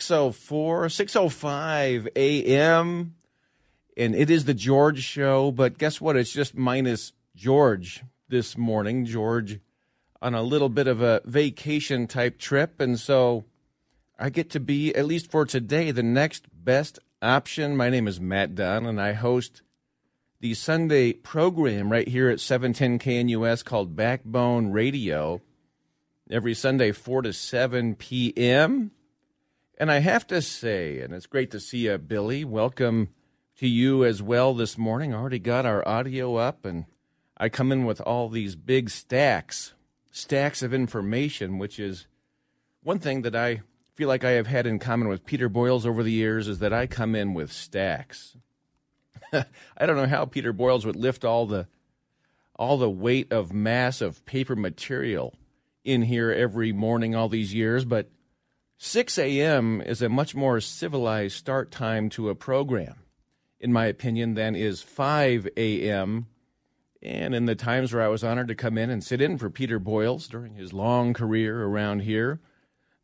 604, 605 a.m. And it is the George show, but guess what? It's just minus George this morning. George on a little bit of a vacation type trip. And so I get to be, at least for today, the next best option. My name is Matt Dunn, and I host the Sunday program right here at 710 KNUS called Backbone Radio every Sunday, 4 to 7 p.m. And I have to say, and it's great to see you, Billy. Welcome to you as well this morning. Already got our audio up, and I come in with all these big stacks, stacks of information, which is one thing that I feel like I have had in common with Peter Boyles over the years is that I come in with stacks. I don't know how Peter Boyles would lift all the all the weight of mass of paper material in here every morning all these years, but 6 a.m. is a much more civilized start time to a program, in my opinion, than is 5 a.m. And in the times where I was honored to come in and sit in for Peter Boyles during his long career around here,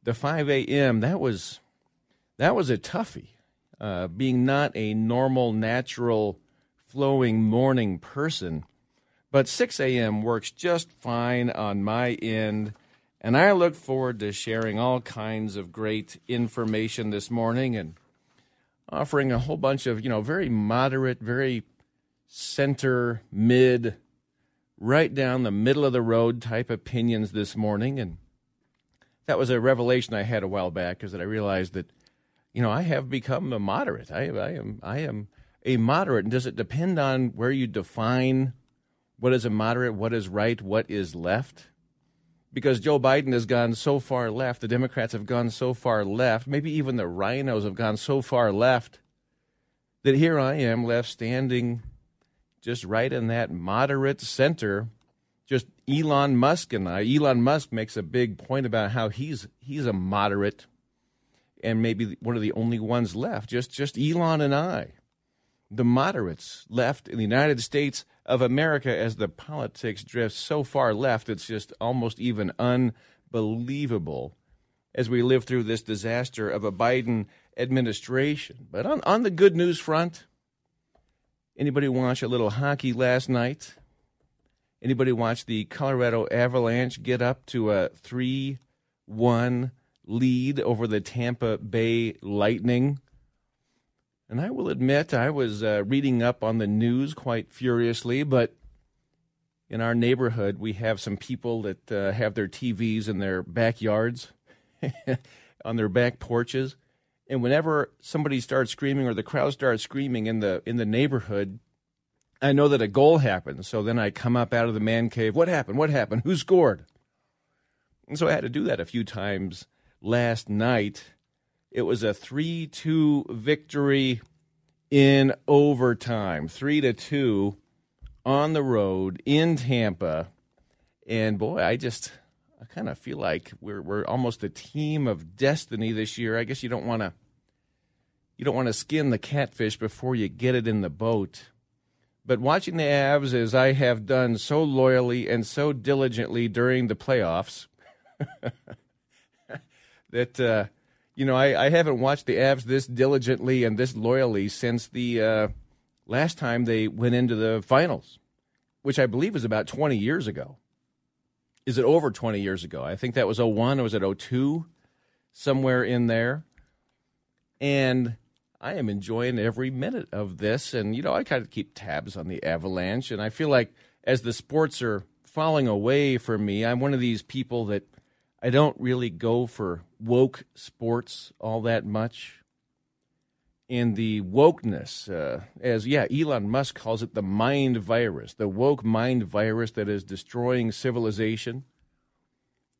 the 5 a.m. that was that was a toughie. Uh, being not a normal, natural, flowing morning person, but 6 a.m. works just fine on my end and I look forward to sharing all kinds of great information this morning and offering a whole bunch of, you know, very moderate, very center, mid, right down the middle of the road type opinions this morning. And that was a revelation I had a while back is that I realized that, you know, I have become a moderate. I, I am I am a moderate. And does it depend on where you define what is a moderate, what is right, what is left? Because Joe Biden has gone so far left, the Democrats have gone so far left, maybe even the RINOs have gone so far left, that here I am left standing just right in that moderate center. Just Elon Musk and I. Elon Musk makes a big point about how he's he's a moderate and maybe one of the only ones left. Just just Elon and I. The moderates left in the United States of America as the politics drifts so far left, it's just almost even unbelievable as we live through this disaster of a Biden administration. But on, on the good news front, anybody watch a little hockey last night? Anybody watch the Colorado Avalanche get up to a 3 1 lead over the Tampa Bay Lightning? And I will admit, I was uh, reading up on the news quite furiously, but in our neighborhood, we have some people that uh, have their TVs in their backyards, on their back porches. And whenever somebody starts screaming or the crowd starts screaming in the in the neighborhood, I know that a goal happened. So then I come up out of the man cave. What happened? What happened? Who scored? And so I had to do that a few times last night it was a 3 2 victory in overtime. 3 to 2 on the road in Tampa. And boy, I just I kind of feel like we're we're almost a team of destiny this year. I guess you don't want to you don't want to skin the catfish before you get it in the boat. But watching the Avs as I have done so loyally and so diligently during the playoffs that uh, you know, I, I haven't watched the Avs this diligently and this loyally since the uh, last time they went into the finals, which I believe was about 20 years ago. Is it over 20 years ago? I think that was 01 or was it 02? Somewhere in there. And I am enjoying every minute of this. And, you know, I kind of keep tabs on the Avalanche. And I feel like as the sports are falling away from me, I'm one of these people that I don't really go for woke sports all that much. And the wokeness, uh, as yeah, Elon Musk calls it the mind virus, the woke mind virus that is destroying civilization,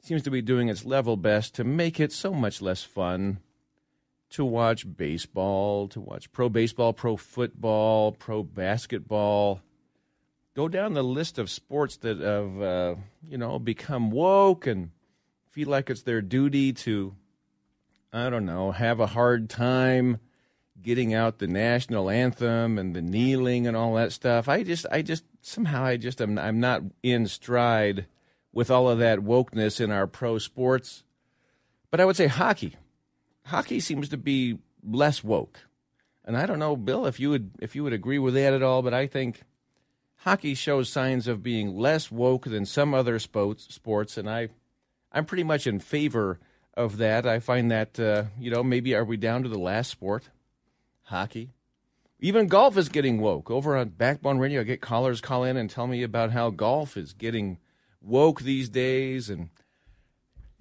seems to be doing its level best to make it so much less fun to watch baseball, to watch pro baseball, pro football, pro basketball. Go down the list of sports that have, uh, you know, become woke and feel like it's their duty to, I don't know, have a hard time getting out the national anthem and the kneeling and all that stuff. I just, I just somehow, I just, am, I'm not in stride with all of that wokeness in our pro sports. But I would say hockey hockey seems to be less woke. And I don't know, Bill, if you would if you would agree with that at all, but I think hockey shows signs of being less woke than some other sports sports and I I'm pretty much in favor of that. I find that uh, you know, maybe are we down to the last sport? Hockey. Even golf is getting woke. Over on Backbone Radio, I get callers call in and tell me about how golf is getting woke these days and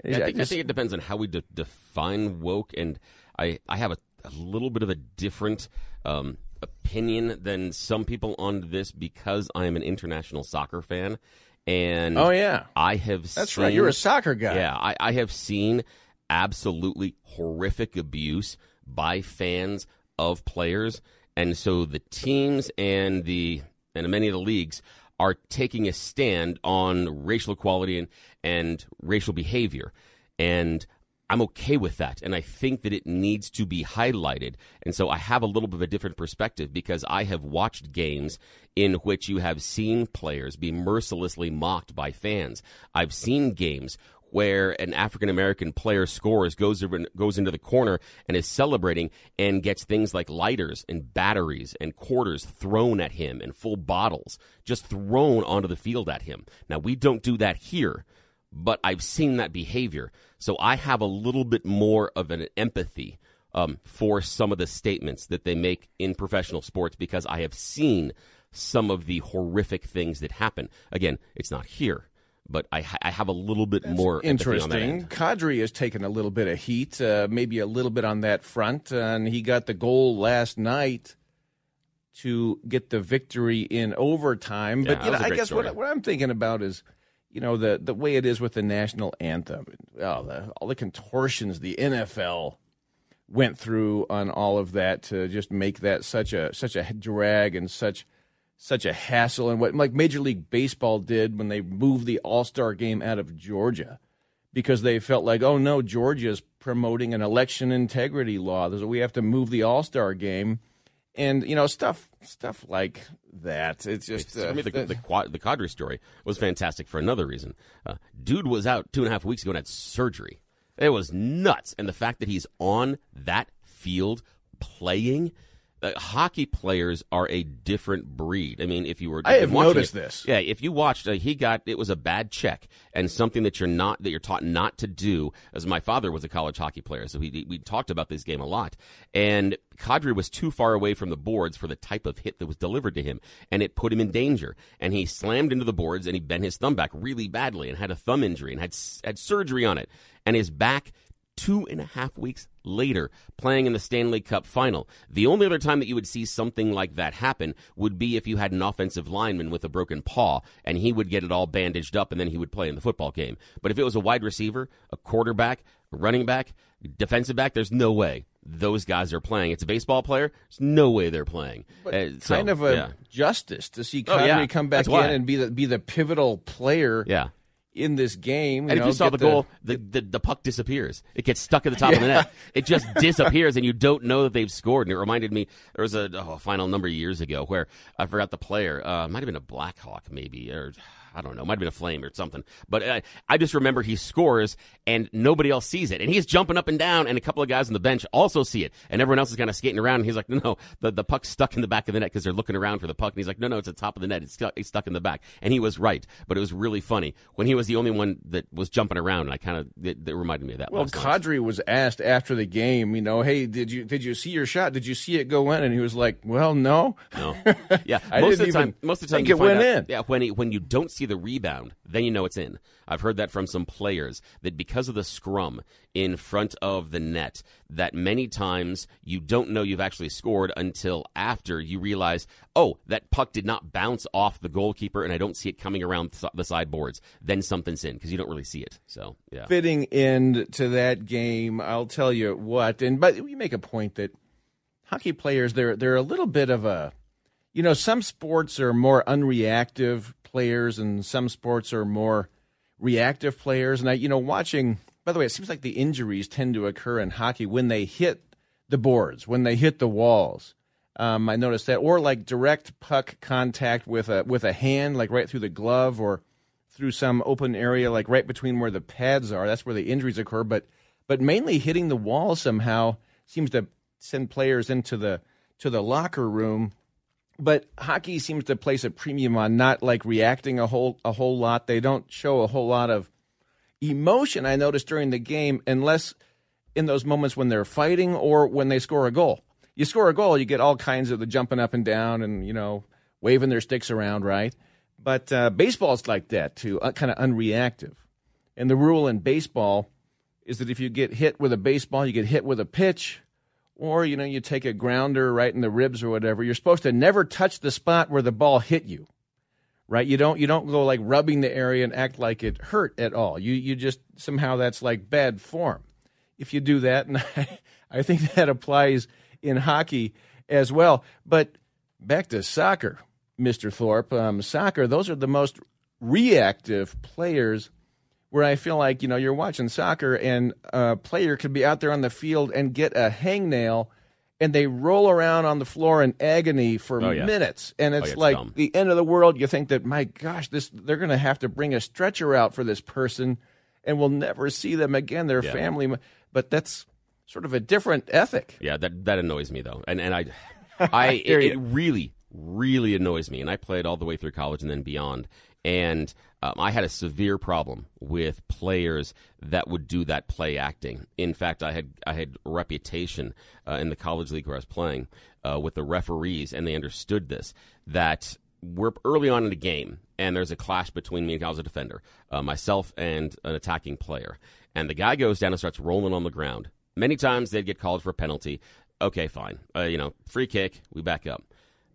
yeah, I, think, I, think, it depends on how we de- define woke, and I I have a, a little bit of a different um, opinion than some people on this because I am an international soccer fan, and oh yeah, I have that's seen, right. You're a soccer guy. Yeah, I, I have seen absolutely horrific abuse by fans of players, and so the teams and the and many of the leagues are taking a stand on racial equality and, and racial behavior. And I'm okay with that. And I think that it needs to be highlighted. And so I have a little bit of a different perspective because I have watched games in which you have seen players be mercilessly mocked by fans. I've seen games where an African American player scores, goes goes into the corner and is celebrating and gets things like lighters and batteries and quarters thrown at him and full bottles just thrown onto the field at him. Now we don't do that here, but I've seen that behavior, so I have a little bit more of an empathy. Um, for some of the statements that they make in professional sports because I have seen some of the horrific things that happen. Again, it's not here but I, I have a little bit That's more interesting. Kadri has taken a little bit of heat, uh, maybe a little bit on that front, and he got the goal last night to get the victory in overtime. Yeah, but you know, I guess what, what, I'm thinking about is, you know, the the way it is with the national anthem, oh, the, all the contortions the NFL went through on all of that to just make that such a such a drag and such such a hassle and what like Major League Baseball did when they moved the All Star game out of Georgia because they felt like, oh no, Georgia's promoting an election integrity law. So we have to move the All Star game, and you know stuff stuff like that. It's just uh, I mean, the, the, the, the Kadri story was fantastic for another reason. Uh, dude was out two and a half weeks ago and had surgery. It was nuts, and the fact that he's on that field playing uh, hockey players are a different breed. I mean, if you were, I have noticed it, this. Yeah, if you watched, uh, he got it was a bad check and something that you're not that you're taught not to do. As my father was a college hockey player, so we we talked about this game a lot. And Kadri was too far away from the boards for the type of hit that was delivered to him, and it put him in danger. And he slammed into the boards and he bent his thumb back really badly and had a thumb injury and had had surgery on it. And his back two and a half weeks later playing in the Stanley Cup final. The only other time that you would see something like that happen would be if you had an offensive lineman with a broken paw and he would get it all bandaged up and then he would play in the football game. But if it was a wide receiver, a quarterback, a running back, defensive back, there's no way those guys are playing. It's a baseball player. There's no way they're playing. Uh, so, kind of a yeah. justice to see Kadri oh, yeah. come back in and be the be the pivotal player. Yeah in this game. and know, if you saw the, goal, the, the, the, puck disappears. It gets stuck at the top yeah. of the net. It just disappears, and you don't know that they've scored. And it reminded me there was a oh, final number of years ago where I forgot the player. Uh, might have been a Blackhawk, maybe, or I don't know, might have been a flame or something. But uh, I just remember he scores and nobody else sees it. And he's jumping up and down, and a couple of guys on the bench also see it. And everyone else is kind of skating around. And he's like, no, no, the, the puck's stuck in the back of the net because they're looking around for the puck. And he's like, no, no, it's at the top of the net. It's stuck, it's stuck in the back. And he was right. But it was really funny when he was the only one that was jumping around. And I kind of, it, it, reminded me of that. Well, Kadri was asked after the game, you know, hey, did you did you see your shot? Did you see it go in? And he was like, well, no. No. Yeah. most of the time, most of the time, it went out, in. Yeah. When, he, when you don't see see the rebound, then you know it's in. I've heard that from some players that because of the scrum in front of the net, that many times you don't know you've actually scored until after you realize, oh, that puck did not bounce off the goalkeeper and I don't see it coming around the sideboards. Then something's in because you don't really see it. So, yeah. Fitting end to that game, I'll tell you what. And but you make a point that hockey players they're they're a little bit of a you know, some sports are more unreactive players and some sports are more reactive players. And I, you know, watching, by the way, it seems like the injuries tend to occur in hockey when they hit the boards, when they hit the walls. Um, I noticed that, or like direct puck contact with a with a hand, like right through the glove or through some open area, like right between where the pads are. That's where the injuries occur. But but mainly hitting the wall somehow seems to send players into the to the locker room but hockey seems to place a premium on not like reacting a whole a whole lot. They don't show a whole lot of emotion. I noticed during the game, unless in those moments when they're fighting or when they score a goal. You score a goal, you get all kinds of the jumping up and down and you know waving their sticks around, right? But uh, baseball's like that too, uh, kind of unreactive. And the rule in baseball is that if you get hit with a baseball, you get hit with a pitch, or you know you take a grounder right in the ribs or whatever you're supposed to never touch the spot where the ball hit you right? You don't you don't go like rubbing the area and act like it hurt at all. You you just somehow that's like bad form. If you do that and i, I think that applies in hockey as well. But back to soccer mr thorpe. Um, soccer those are the most reactive players where I feel like you know you're watching soccer and a player could be out there on the field and get a hangnail and they roll around on the floor in agony for oh, yeah. minutes. And oh, it's, oh, yeah, it's like dumb. the end of the world you think that my gosh this they're going to have to bring a stretcher out for this person and we'll never see them again. Their Yeah. family but that's sort of a different ethic. Yeah, that that annoys me though, and and I, I it, it really really annoys me, and I played all the way through college and then beyond, and um, I had a severe problem with players that would do that play acting. In fact, I had I had reputation uh, in the college league where I was playing uh, with the referees, and they understood this that we're early on in the game, and there's a clash between me and I was a defender, uh, myself and an attacking player, and the guy goes down and starts rolling on the ground. Many times they'd get called for a penalty. Okay, fine. Uh, you know, free kick, we back up.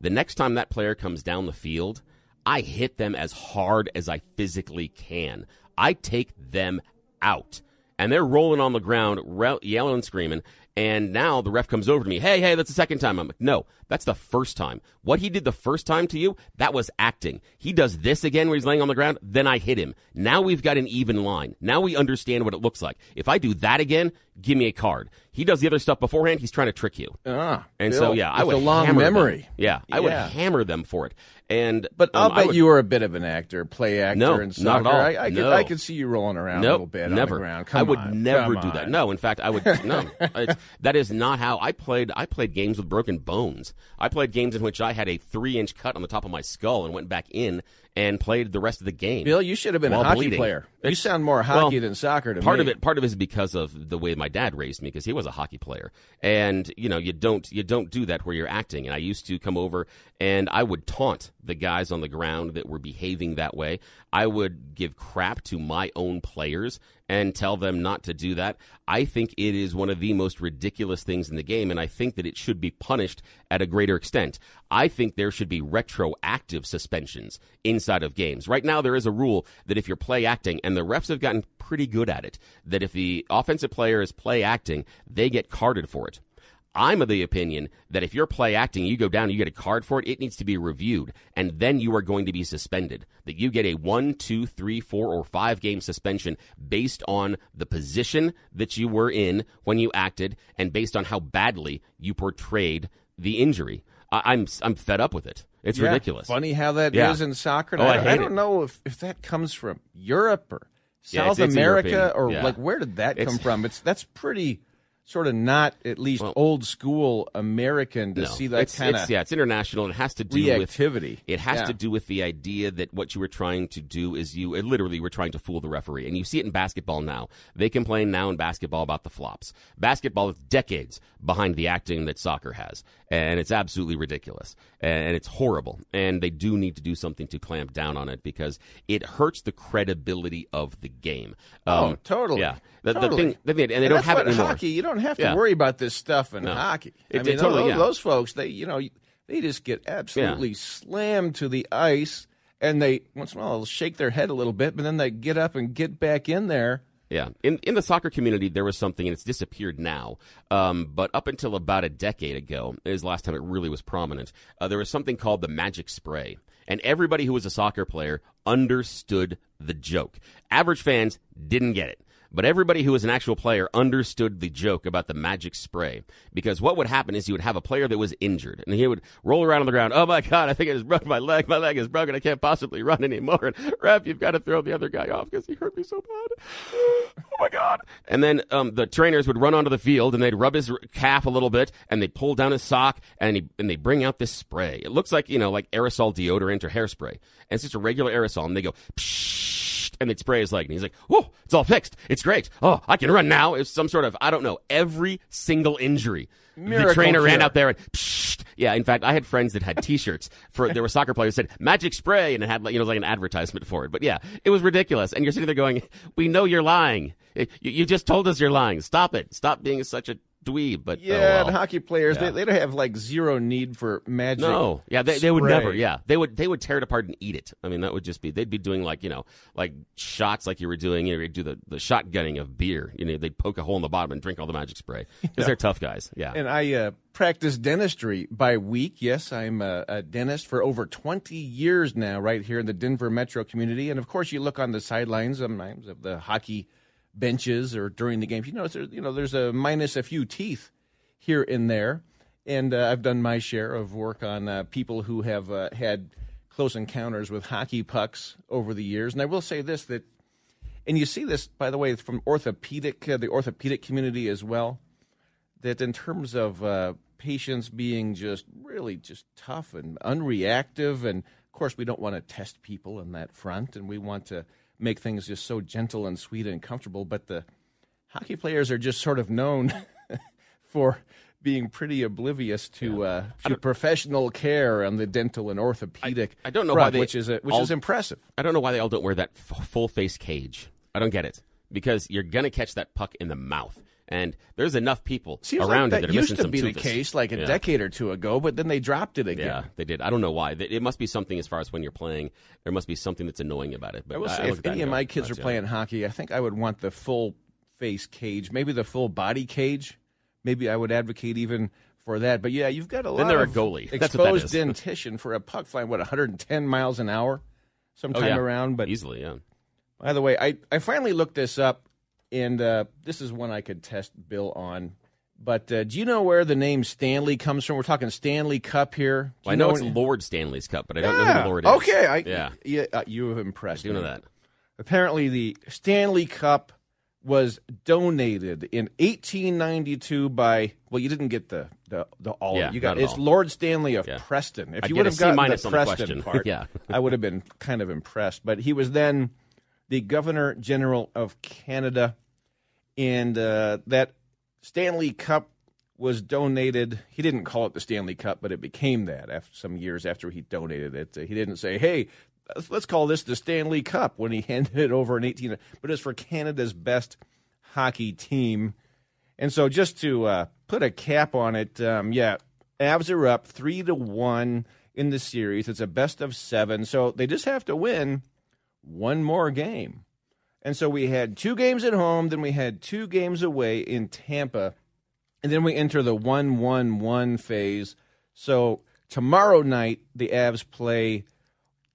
The next time that player comes down the field, I hit them as hard as I physically can. I take them out. And they're rolling on the ground, re- yelling and screaming. And now the ref comes over to me. Hey, hey, that's the second time. I'm like, no, that's the first time. What he did the first time to you, that was acting. He does this again where he's laying on the ground, then I hit him. Now we've got an even line. Now we understand what it looks like. If I do that again, give me a card. He does the other stuff beforehand, he's trying to trick you. ah, And Bill, so, yeah, I would a long hammer them. memory Yeah, I would hammer them for it. And but um, I'll bet would- you were a bit of an actor, play actor, No, in not at all. I, I, could, I could see you rolling around a little bit never. on the ground. I would on, never come do that. No, in fact, I would no. That is not how I played. I played games with broken bones. I played games in which I had a three-inch cut on the top of my skull and went back in and played the rest of the game. Bill, you should have been a hockey bleeding. player. You sound more hockey well, than soccer to part me. of it part of it is because of the way my dad raised me because he was a hockey player and you know you don't you don't do that where you're acting and i used to come over and i would taunt the guys on the ground that were behaving that way i would give crap to my own players and tell them not to do that i think it is one of the most ridiculous things in the game and i think that it should be punished at a greater extent i think there should be retroactive suspensions inside of games right now there is a rule that if you're play acting and the refs have gotten pretty good at it that if the offensive player is play acting they get carded for it I'm of the opinion that if you're play acting, you go down, you get a card for it, it needs to be reviewed, and then you are going to be suspended. That you get a one, two, three, four, or five game suspension based on the position that you were in when you acted, and based on how badly you portrayed the injury. I, I'm I'm fed up with it. It's Yeah, ridiculous. Funny how that is Yeah. in soccer. Oh, I I, hate don't it. know if, if that comes from Europe or Yeah, South it's- it's America European- or yeah. like where did that come from? It's that's pretty sort of not at least Well- old school American to No. see that kind of yeah, it's international. It has to do reactivity. with it has Yeah. to do with the idea that what you were trying to do is you literally were trying to fool the referee, and you see it in basketball now. They complain now in basketball about the flops. Basketball is decades behind the acting that soccer has, and it's absolutely ridiculous and it's horrible. And they do need to do something to clamp down on it because it hurts the credibility of the game. Oh, Um, totally. Yeah, the, the thing, the thing- and they don't that's have it anymore. hockey. You don't have to Yeah. worry about this stuff in No. hockey. It- I mean, totally- those, yeah. those folks, they you know, they just get absolutely slammed to the ice, and they once in a while they'll shake their head a little bit, but then they get up and get back in there. Yeah, in in the soccer community, there was something, and it's disappeared now. Um, but up until about a decade ago, is the last time it really was prominent. Uh, there was something called the magic spray, and everybody who was a soccer player understood the joke. Average fans didn't get it. But everybody who was an actual player understood the joke about the magic spray. Because what would happen is you would have a player that was injured, and he would roll around on the ground. Oh my God, I think I just broke my leg. My leg is broken. I can't possibly run anymore. And ref, you've got to throw the other guy off because he hurt me so bad. Oh my God. And then um, the trainers would run onto the field and they'd rub his calf a little bit and they'd pull down his sock and, and they bring out this spray. It looks like, you know, like aerosol deodorant or hairspray. And it's just a regular aerosol. And they go, Psh, and they'd spray his leg. And he's like, whoa, it's all fixed. It's great. Oh, I can run now. It's some sort of, I don't know, every single injury. the Miracle trainer ran out there and Psh, yeah. In fact, I had friends that had T-shirts for there were soccer players that said "Magic Spray" and it had like you know like an advertisement for it. But yeah, it was ridiculous. And you're sitting there going, "We know you're lying. You, you just told us you're lying. Stop it. Stop being such a dweeb." But oh, Yeah, well. and hockey players Yeah. they, they don't have like zero need for magic. No, yeah, they, they would spray. never. Yeah, they would they would tear it apart and eat it. I mean, that would just be they'd be doing like you know like shots like you were doing. You know, you'd do the the shotgunning of beer. You know, they'd poke a hole in the bottom and drink all the magic spray because they're tough guys. Yeah, And I uh, practice dentistry by week. Yes, I'm a, a dentist for over 20 years now, right here in the Denver metro community. And of course, you look on the sidelines sometimes of the hockey benches or during the games. You know, you know, there's a minus a few teeth here and there. And uh, I've done my share of work on uh, people who have uh, had close encounters with hockey pucks over the years. And I will say this that, and you see this, by the way, from orthopedic, uh, the orthopedic community as well that in terms of uh, patients being just really just tough and unreactive, and of course we don't want to test people in that front, and we want to make things just so gentle and sweet and comfortable. But the hockey players are just sort of known for being pretty oblivious to uh, to professional care on the dental and orthopedic. I don't know why they which is a, which all- is impressive. I don't know why they all don't wear that f- full face cage. I don't get it because you're gonna catch that puck in the mouth, and there's enough people Seems around like it that that are used to be the case like a Yeah. decade or two ago, but then they dropped it again. Yeah, they did. I don't know why. It must be something as far as when you're playing. There must be something that's annoying about it. But I will say, look if any of my kids are "That's- yeah." playing hockey, I think I would want the full face cage, maybe the full body cage. Maybe I would advocate even for that. But yeah, you've got a lot they're a goalie. That's exposed dentition for a puck flying what 110 miles an hour, oh, sometime yeah. around. But easily, yeah. by the way, I I finally looked this up, and uh, this is one I could test Bill on. But uh, do you know where the name Stanley comes from? We're talking Stanley Cup here. Well, I know when- it's Lord Stanley's Cup, but I don't know who the Lord is. Okay, I, yeah, yeah, uh, you have impressed I do know that. Apparently, the Stanley Cup was donated in 1892 by. Well, you didn't get the the, the all. Yeah, you got it's all. Lord Stanley of Yeah. Preston. If I'd you would have gotten the on the Preston part, Yeah. I would have been kind of impressed. But he was then the Governor General of Canada, and uh, that Stanley Cup was donated. He didn't call it the Stanley Cup, but it became that after some years after he donated it. He didn't say, "Hey, let's- let's call this the Stanley Cup" when he handed it over in 18. But it's for Canada's best hockey team. And so, just to uh, put a cap on it, um, yeah, Avs are up three to one in the series. It's a best of seven, so they just have to win one more game. And so we had two games at home, then we had two games away in Tampa, and then we enter the one-one-one phase. So tomorrow night the Avs play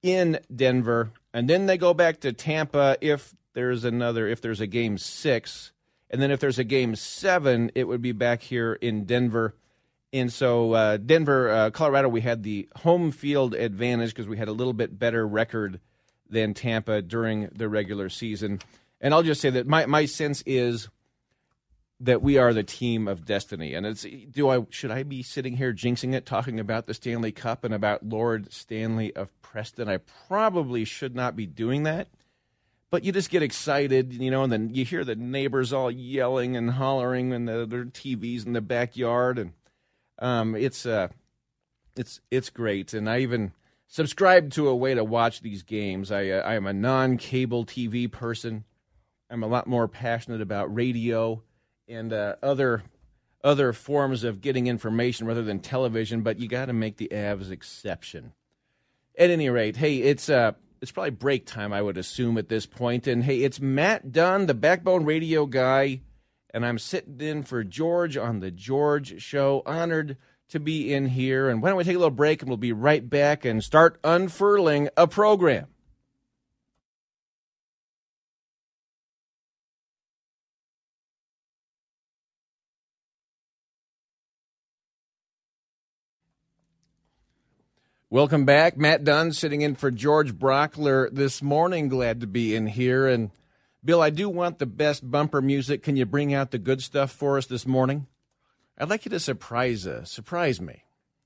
in Denver, and then they go back to Tampa if there's another if there's a game six, and then if there's a game seven, it would be back here in Denver. And so uh, Denver, uh, Colorado, we had the home field advantage because we had a little bit better record than Tampa during the regular season. And I'll just say that my, my sense is that we are the team of destiny. And it's do I should I be sitting here jinxing it, talking about the Stanley Cup and about Lord Stanley of Preston? I probably should not be doing that. But you just get excited, you know, and then you hear the neighbors all yelling and hollering and the, their TVs in the backyard, and um, it's uh, it's it's great. And I even subscribed to a way to watch these games. I uh, I am a non-cable TV person. I'm a lot more passionate about radio and uh, other other forms of getting information rather than television. But you got to make the Avs exception. At any rate, hey, it's uh it's probably break time, I would assume at this point. And hey, it's Matt Dunn, the Backbone Radio guy, and I'm sitting in for George on the George Show. Honored to be in here. And why don't we take a little break and we'll be right back and start unfurling a program. Welcome back. Matt Dunn sitting in for George Brauchler this morning. Glad to be in here. And Bill, I do want the best bumper music. Can you bring out the good stuff for us this morning? I'd like you to surprise us, surprise me,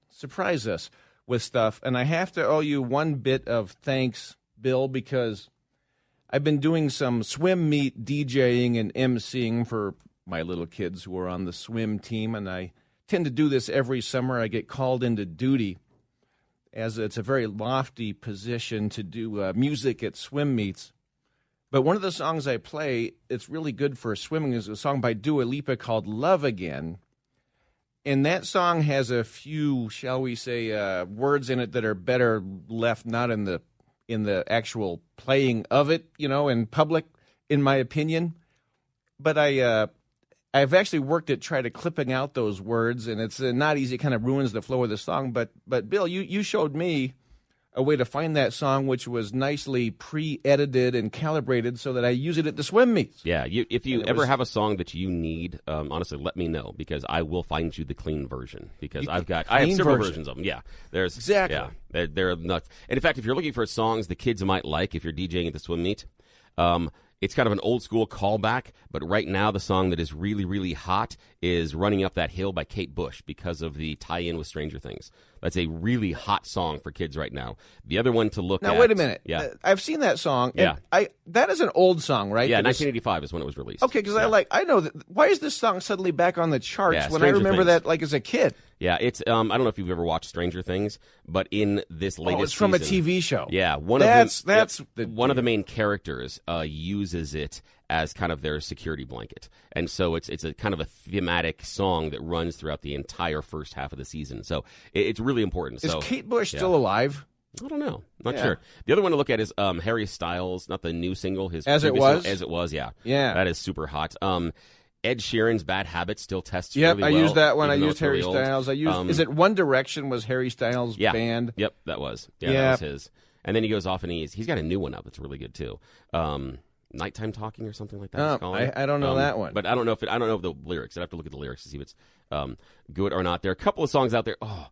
surprise us with stuff. And I have to owe you one bit of thanks, Bill, because I've been doing some swim meet DJing and emceeing for my little kids who are on the swim team. And I tend to do this every summer. I get called into duty as it's a very lofty position to do uh, music at swim meets. But one of the songs I play, it's really good for swimming, is a song by Dua Lipa called Love Again. And that song has a few, shall we say, uh, words in it that are better left not in the in the actual playing of it, you know, in public, in my opinion. But I uh, I've actually worked at trying to clipping out those words, and it's uh, not easy. It kind of ruins the flow of the song. But but Bill, you you showed me a way to find that song, which was nicely pre-edited and calibrated, so that I use it at the swim meets. Yeah, you, if you ever was- have a song that you need, um, honestly, let me know because I will find you the clean version because I've got I have several version. versions of them. Yeah, there's Exactly. Yeah, they're, they're nuts. And in fact, if you're looking for songs the kids might like, if you're DJing at the swim meet, um, it's kind of an old school callback. But right now, the song that is really really hot is "Running Up That Hill" by Kate Bush because of the tie-in with Stranger Things. That's a really hot song for kids right now. The other one to look Now at. wait a minute. Yeah. Uh, I've seen that song. Yeah. I that is an old song, right? yeah, is- 1985 is when it was released. Okay, because I like I know that. Why is this song suddenly back on the charts Yeah, when I remember Things. that like as a kid? Yeah, it's um I don't know if you've ever watched Stranger Things, but in this latest Oh, it's from a TV show. Yeah, one That's- of the, that's the one of the main characters uh, uses it as kind of their security blanket, and so it's it's a kind of a thematic song that runs throughout the entire first half of the season. So it, it's really important. Is so Kate Bush yeah. still alive? I don't know, not Yeah. sure. The other one to look at is um, Harry Styles, not the new single, his As It Was? single, as it was, yeah, Yeah. that is super hot. Um, Ed Sheeran's "Bad Habits" still tests. Yep, really I well, used that one. I used it's really Harry. Styles. I used. Um, is it One Direction? Was Harry Styles' yeah. band? Yep, that was. Yeah, that was his. And then he goes off and he's he's got a new one out that's really good too. Um, nighttime talking or something like that. Oh. I- I don't know Um, that one. But I don't know if it, I don't know if the lyrics. I'd have to look at the lyrics to see if it's um, good or not. There are a couple of songs out there. Oh,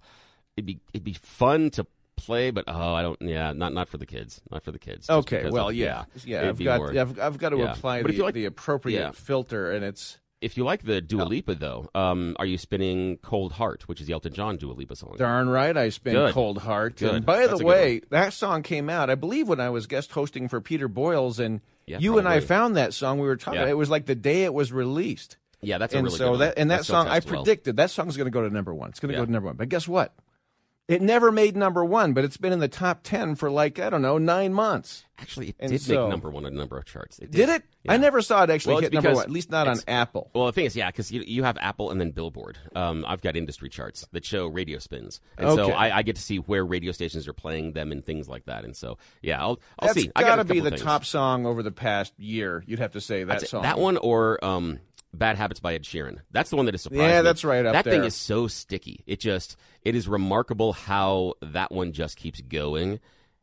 it'd be it'd be fun to play, but oh, I don't. Yeah, not not for the kids. Not for the kids. Okay, well, of- yeah, yeah. I've got, more- I've, I've got to yeah. apply But the, if you like- the appropriate yeah. filter, and it's If you like the Dua Lipa though, um, are you spinning "Cold Heart," which is the Elton John Dua Lipa song? darn right. I spin Good. Cold Heart. Good. And by That's the way, that song came out, I believe, when I was guest hosting for Peter Boyles, and Yeah, you and I found that song. We were talking. Yeah. It was like the day it was released. Yeah, that's a and really so that and that song I tests well. predicted that song's going to go to number one. It's going to Yeah. go to number one. But guess what? It never made number one, but it's been in the top ten for like I don't know nine months. Actually, it And did so- make number one on a number of charts. It Did it? I never saw it actually Well, hit number one. At least not on Apple. Well, the thing is, yeah, because you, you have Apple and then Billboard. Um, I've got industry charts that show radio spins, and so I, I get to see where radio stations are playing them and things like that. And so, yeah, I'll, I'll That's see. I got to be the things. top song over the past year. You'd have to say that I'd song. That one or um, "Bad Habits" by Ed Sheeran. That's the one that is surprised Yeah, that's right up there. That thing is so sticky. It just it is remarkable how that one just keeps going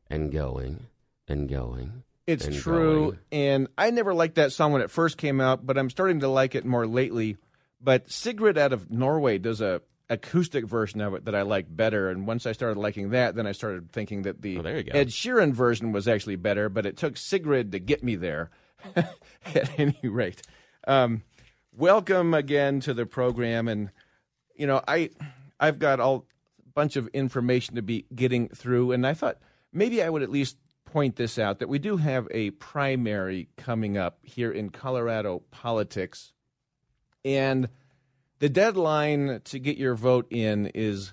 and going and going. It's and true, going. and I never liked that song when it first came out, but I'm starting to like it more lately. But Sigrid out of Norway does a acoustic version of it that I like better, and once I started liking that, then I started thinking that the Oh, there you go. Ed Sheeran version was actually better. But it took Sigrid to get me there. At any rate, um, welcome again to the program. And you know, I I've got all bunch of information to be getting through, and I thought maybe I would at least point this out that we do have a primary coming up here in Colorado politics, and the deadline to get your vote in is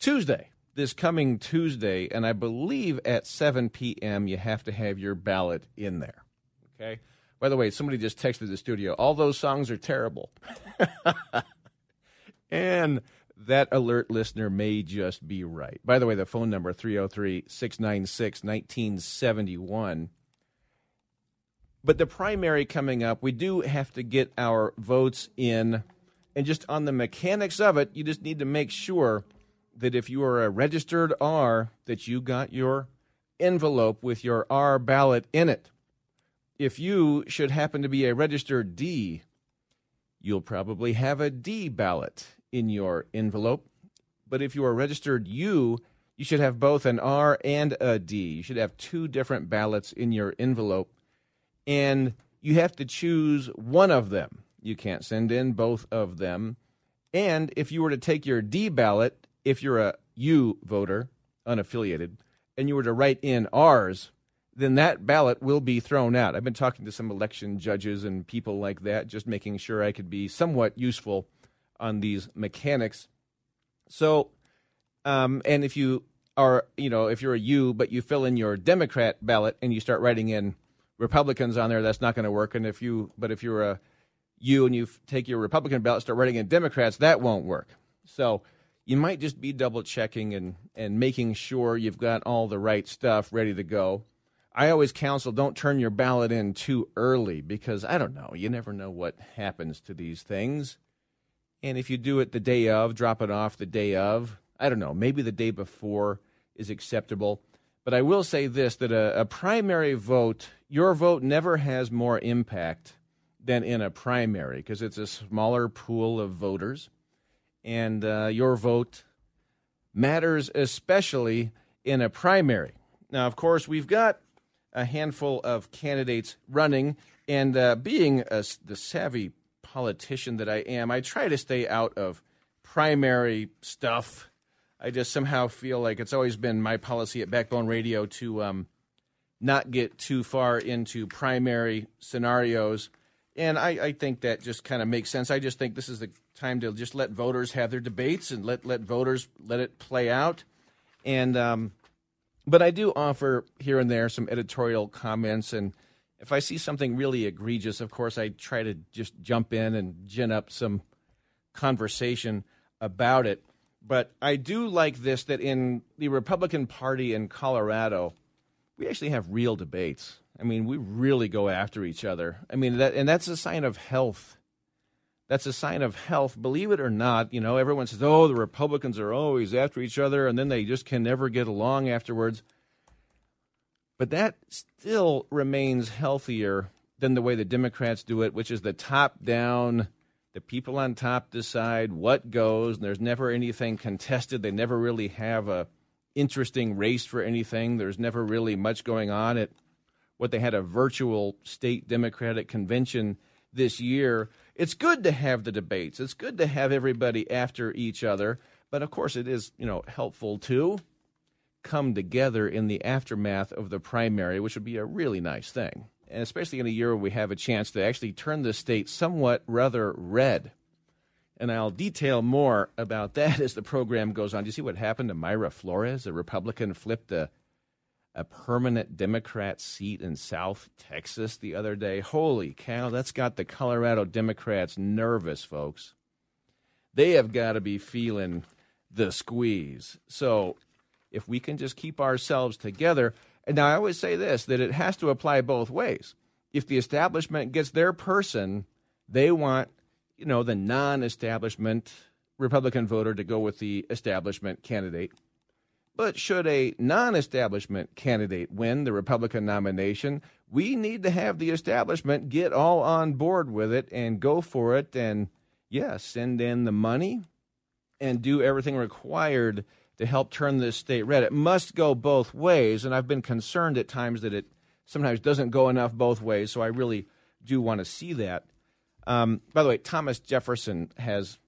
Tuesday, this coming Tuesday, and I believe at 7 p.m. you have to have your ballot in there. Okay. By the way, somebody just texted the studio. All those songs are terrible. and that alert listener may just be right. By the way, the phone number 303-696-1971. But the primary coming up, we do have to get our votes in and just on the mechanics of it, you just need to make sure that if you are a registered R that you got your envelope with your R ballot in it if you should happen to be a registered D, you'll probably have a D ballot in your envelope. But if you are registered U, you should have both an R and a D. You should have two different ballots in your envelope. And you have to choose one of them. You can't send in both of them. And if you were to take your D ballot, if you're a U voter, unaffiliated, and you were to write in R's, then that ballot will be thrown out. I've been talking to some election judges and people like that, just making sure I could be somewhat useful on these mechanics. So, um, and if you are, you know, if you're a U, but you fill in your Democrat ballot and you start writing in Republicans on there, that's not going to work. And if you, but if you're a U and you take your Republican ballot, start writing in Democrats, that won't work. So you might just be double checking and, and making sure you've got all the right stuff ready to go. I always counsel don't turn your ballot in too early because I don't know. You never know what happens to these things. And if you do it the day of, drop it off the day of, I don't know, maybe the day before is acceptable. But I will say this that a, a primary vote, your vote never has more impact than in a primary because it's a smaller pool of voters. And uh, your vote matters especially in a primary. Now, of course, we've got a handful of candidates running. And uh, being a, the savvy politician that I am, I try to stay out of primary stuff. I just somehow feel like it's always been my policy at Backbone Radio to um, not get too far into primary scenarios. And I, I think that just kind of makes sense. I just think this is the time to just let voters have their debates and let, let voters let it play out. And um, but I do offer here and there some editorial comments, and if I see something really egregious, of course, I try to just jump in and gin up some conversation about it. But I do like this that in the Republican Party in Colorado, we actually have real debates. I mean, we really go after each other. I mean, that, and that's a sign of health. That's a sign of health. Believe it or not, you know, everyone says, oh, the Republicans are always after each other and then they just can never get along afterwards. But that still remains healthier than the way the Democrats do it, which is the top down, the people on top decide what goes, and there's never anything contested. They never really have a interesting race for anything. There's never really much going on at what they had a virtual state Democratic convention this year it's good to have the debates. It's good to have everybody after each other. But of course, it is you know helpful to come together in the aftermath of the primary, which would be a really nice thing, and especially in a year where we have a chance to actually turn the state somewhat rather red. And I'll detail more about that as the program goes on. Do you see what happened to Mayra Flores? A Republican flipped a a permanent Democrat seat in South Texas the other day. Holy cow, that's got the Colorado Democrats nervous, folks. They have got to be feeling the squeeze. So if we can just keep ourselves together, and now I always say this that it has to apply both ways. If the establishment gets their person, they want, you know, the non establishment Republican voter to go with the establishment candidate. But should a non establishment candidate win the Republican nomination, we need to have the establishment get all on board with it and go for it and, yeah, send in the money and do everything required to help turn this state red. It must go both ways, and I've been concerned at times that it sometimes doesn't go enough both ways, so I really do want to see that. Um, by the way, Thomas Jefferson has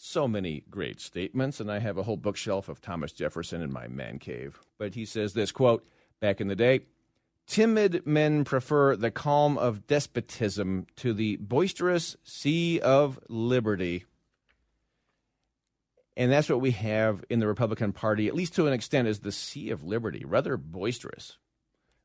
so many great statements, and I have a whole bookshelf of Thomas Jefferson in my man cave. But he says this quote back in the day Timid men prefer the calm of despotism to the boisterous sea of liberty. And that's what we have in the Republican Party, at least to an extent, is the sea of liberty, rather boisterous.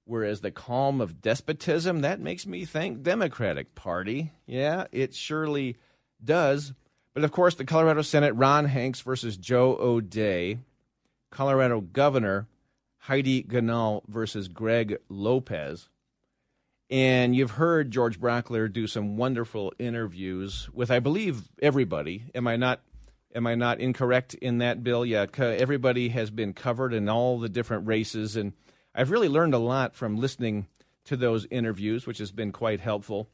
Whereas the calm of despotism, that makes me think Democratic Party. Yeah, it surely does. But of course, the Colorado Senate, Ron Hanks versus Joe O'Dea, Colorado Governor, Heidi Ganahl versus Greg Lopez. And you've heard George Brauchler do some wonderful interviews with, I believe, everybody. Am I not? Am I not incorrect in that, Bill? Yeah, everybody has been covered in all the different races, and I've really learned a lot from listening to those interviews, which has been quite helpful.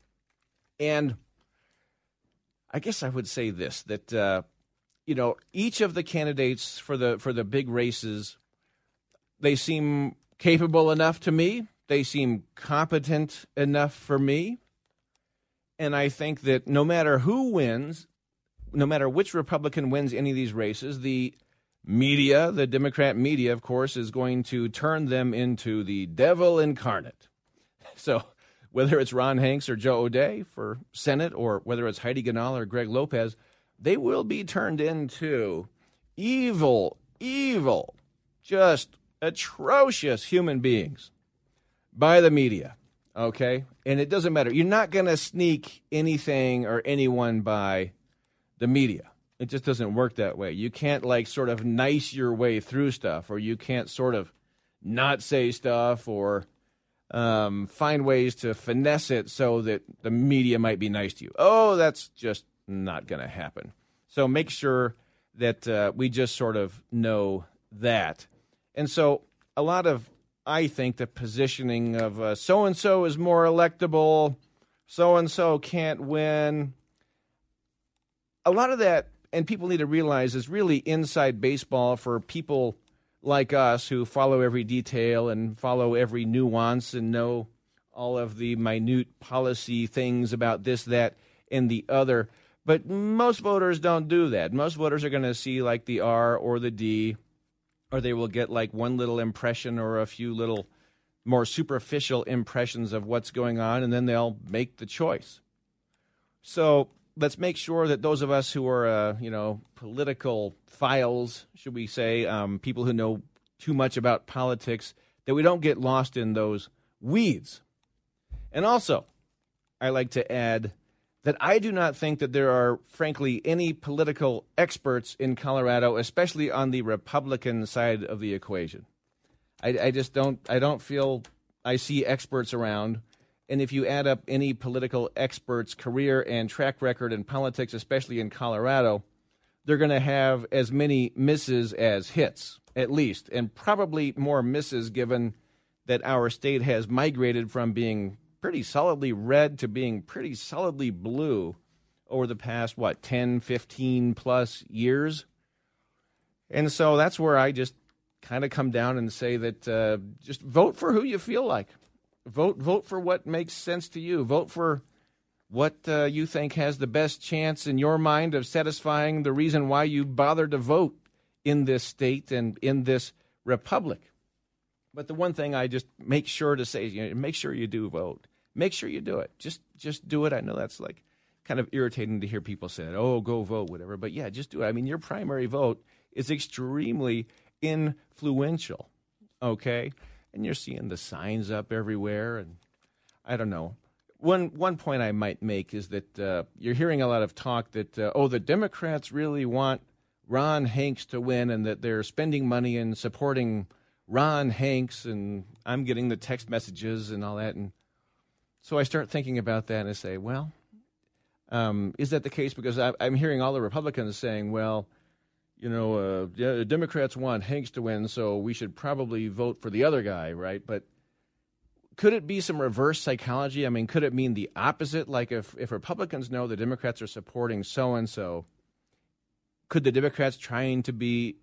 And I guess I would say this: that uh, you know, each of the candidates for the for the big races, they seem capable enough to me. They seem competent enough for me. And I think that no matter who wins, no matter which Republican wins any of these races, the media, the Democrat media, of course, is going to turn them into the devil incarnate. So whether it's Ron Hanks or Joe O'Dea for Senate, or whether it's Heidi Ganahl or Greg Lopez, they will be turned into evil, evil, just atrocious human beings by the media. Okay? And it doesn't matter. You're not going to sneak anything or anyone by the media. It just doesn't work that way. You can't like sort of nice your way through stuff, or you can't sort of not say stuff, or um, find ways to finesse it so that the media might be nice to you. Oh, that's just not going to happen. So make sure that uh, we just sort of know that. And so a lot of, I think, the positioning of so and so is more electable, so and so can't win a lot of that, and people need to realize, is really inside baseball for people like us who follow every detail and follow every nuance and know all of the minute policy things about this, that, and the other. But most voters don't do that. Most voters are going to see like the R or the D, or they will get like one little impression or a few little more superficial impressions of what's going on, and then they'll make the choice. So let's make sure that those of us who are, uh, you know, political files, should we say, um, people who know too much about politics, that we don't get lost in those weeds. And also, I like to add that I do not think that there are, frankly, any political experts in Colorado, especially on the Republican side of the equation. I, I just don't. I don't feel I see experts around and if you add up any political expert's career and track record in politics, especially in Colorado, they're going to have as many misses as hits, at least, and probably more misses given that our state has migrated from being pretty solidly red to being pretty solidly blue over the past, what, 10, 15 plus years. And so that's where I just kind of come down and say that uh, just vote for who you feel like. Vote vote for what makes sense to you. Vote for what uh, you think has the best chance in your mind of satisfying the reason why you bothered to vote in this state and in this republic. But the one thing I just make sure to say is, you know, make sure you do vote. Make sure you do it. Just just do it. I know that's like kind of irritating to hear people say, "Oh, go vote, whatever." But yeah, just do it. I mean, your primary vote is extremely influential. Okay, and you're seeing the signs up everywhere. And I don't know. One one point I might make is that uh, you're hearing a lot of talk that uh, oh the Democrats really want Ron Hanks to win and that they're spending money and supporting Ron Hanks and I'm getting the text messages and all that and so I start thinking about that and I say well um, is that the case because I, I'm hearing all the Republicans saying well you know, uh, Democrats want Hanks to win, so we should probably vote for the other guy, right? But could it be some reverse psychology? I mean, could it mean the opposite? Like if, if Republicans know the Democrats are supporting so and so, could the Democrats trying to be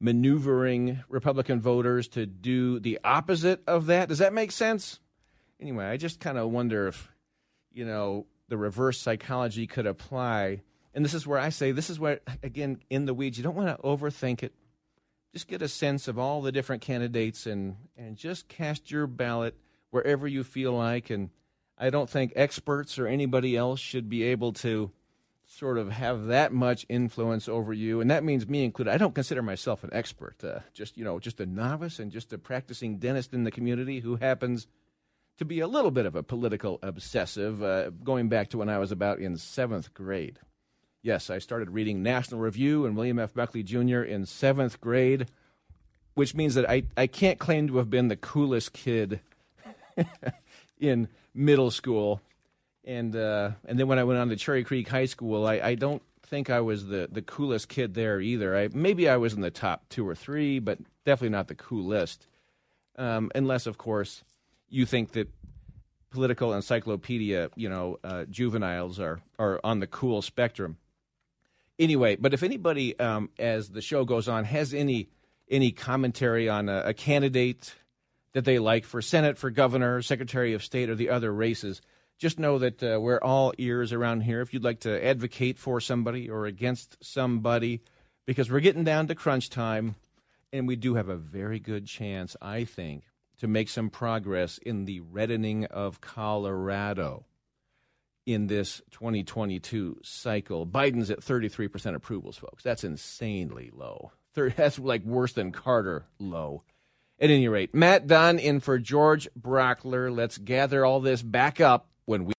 maneuvering Republican voters to do the opposite of that? Does that make sense? Anyway, I just kind of wonder if, you know, the reverse psychology could apply. And this is where I say this is where again in the weeds. You don't want to overthink it. Just get a sense of all the different candidates and and just cast your ballot wherever you feel like. And I don't think experts or anybody else should be able to sort of have that much influence over you, and that means me included. I don't consider myself an expert, uh, just you know, just a novice and just a practicing dentist in the community who happens to be a little bit of a political obsessive. Uh, going back to when I was about in seventh grade. Yes, I started reading National Review and William F. Buckley Jr. in seventh grade, which means that I, I can't claim to have been the coolest kid in middle school and uh, and then when I went on to Cherry Creek High School, I, I don't think I was the, the coolest kid there either. I maybe I was in the top two or three, but definitely not the coolest. Um, unless, of course, you think that political encyclopedia, you know, uh, juveniles are are on the cool spectrum. Anyway, but if anybody, um, as the show goes on, has any any commentary on a, a candidate that they like for Senate, for governor, Secretary of State, or the other races just know that uh, we're all ears around here. If you'd like to advocate for somebody or against somebody, because we're getting down to crunch time, and we do have a very good chance, I think, to make some progress in the reddening of Colorado in this 2022 cycle. Biden's at 33% approvals, folks. That's insanely low. That's like worse than Carter low. At any rate, Matt Dunn in for George Brauchler. Let's gather all this back up when we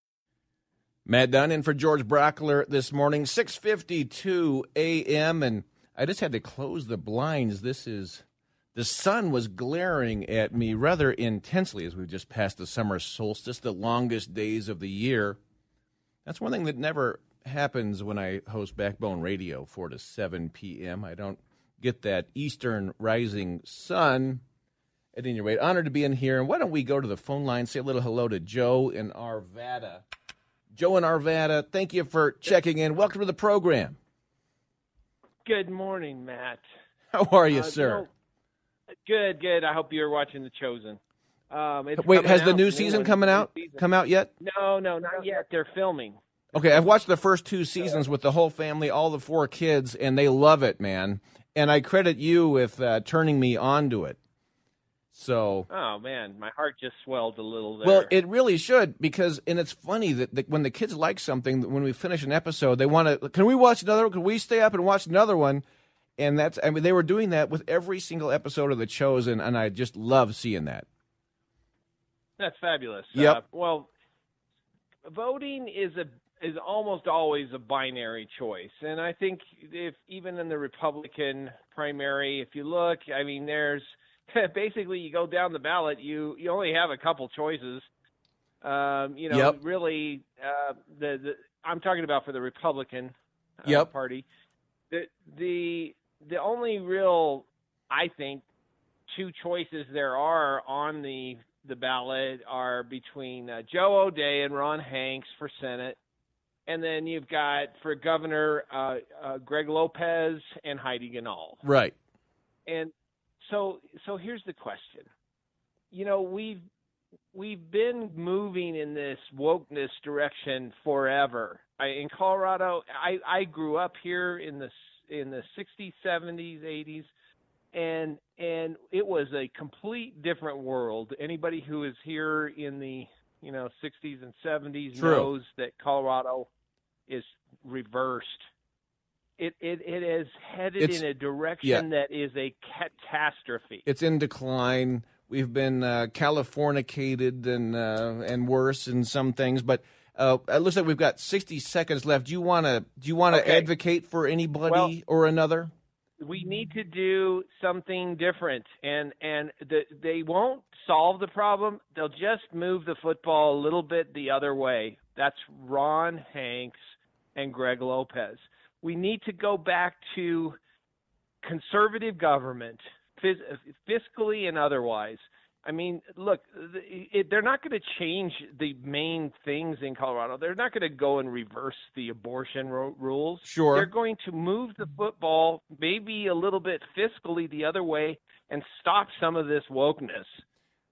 Matt Dunn in for George Brauchler this morning, 6:52 a.m. and I just had to close the blinds. This is the sun was glaring at me rather intensely as we just passed the summer solstice, the longest days of the year. That's one thing that never happens when I host Backbone Radio 4 to 7 p.m. I don't get that eastern rising sun at any rate, honored to be in here. And why don't we go to the phone line, say a little hello to Joe in Arvada. Joe in Arvada, thank you for checking in. Welcome to the program. Good morning, Matt. How are you, Uh, sir? good, good. I hope you're watching The Chosen. Um, it's Wait, has the new season one, coming new out? season. Come out yet? No, no, not yet. They're filming. Okay, I've watched the first two seasons with the whole family, all the four kids, and they love it, man. And I credit you with uh, turning me on to it. So Oh man, my heart just swelled a little there. Well, it really should because, and it's funny that, that when the kids like something, when we finish an episode, they want to. Can we watch another? Can we stay up and watch another one? And that's. I mean, they were doing that with every single episode of The Chosen, and I just love seeing that. That's fabulous. Yep. Uh, well, voting is a is almost always a binary choice, and I think if even in the Republican primary, if you look, I mean, there's basically you go down the ballot, you you only have a couple choices. Um, you know, Yep. really, uh, the the I'm talking about for the Republican uh, Yep. Party. The the the only real, I think, two choices there are on the the ballot are between uh, Joe O'Dea and Ron Hanks for Senate, and then you've got for governor uh, uh, Greg Lopez and Heidi Ganahl. Right. And so so here's the question. You know, we've we've been moving in this wokeness direction forever. I, in Colorado, I I grew up here in the in the 60s, 70s, 80s and and it was a complete different world. Anybody who is here in the, you know, 60s and 70s True. knows that Colorado is reversed. It it it is headed It's- in a direction yeah. that is a catastrophe. It's in decline. We've been uh, Californicated and uh, and worse in some things, but. Uh, it looks like we've got 60 seconds left. Do you want to do you want to Okay. advocate for anybody Well- or another? We need to do something different. And and the, they won't solve the problem. They'll just move the football a little bit the other way. That's ron hanks and greg lopez. We need to go back to conservative government fiscally and otherwise I mean, look, they're not going to change the main things in Colorado. They're not going to go and reverse the abortion ro- rules. Sure. They're going to move the football maybe a little bit fiscally the other way and stop some of this wokeness.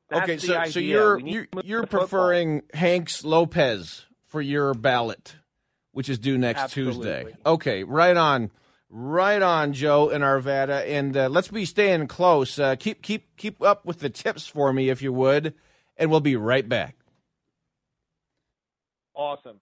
That's okay, so so you're you're, you're the football. preferring Hanks Lopez for your ballot, which is due next Absolutely. Tuesday. Okay, right on. Right on, Joe in Arvada, and uh, let's be staying close. Uh, keep keep keep up with the tips for me, if you would, and we'll be right back. Awesome.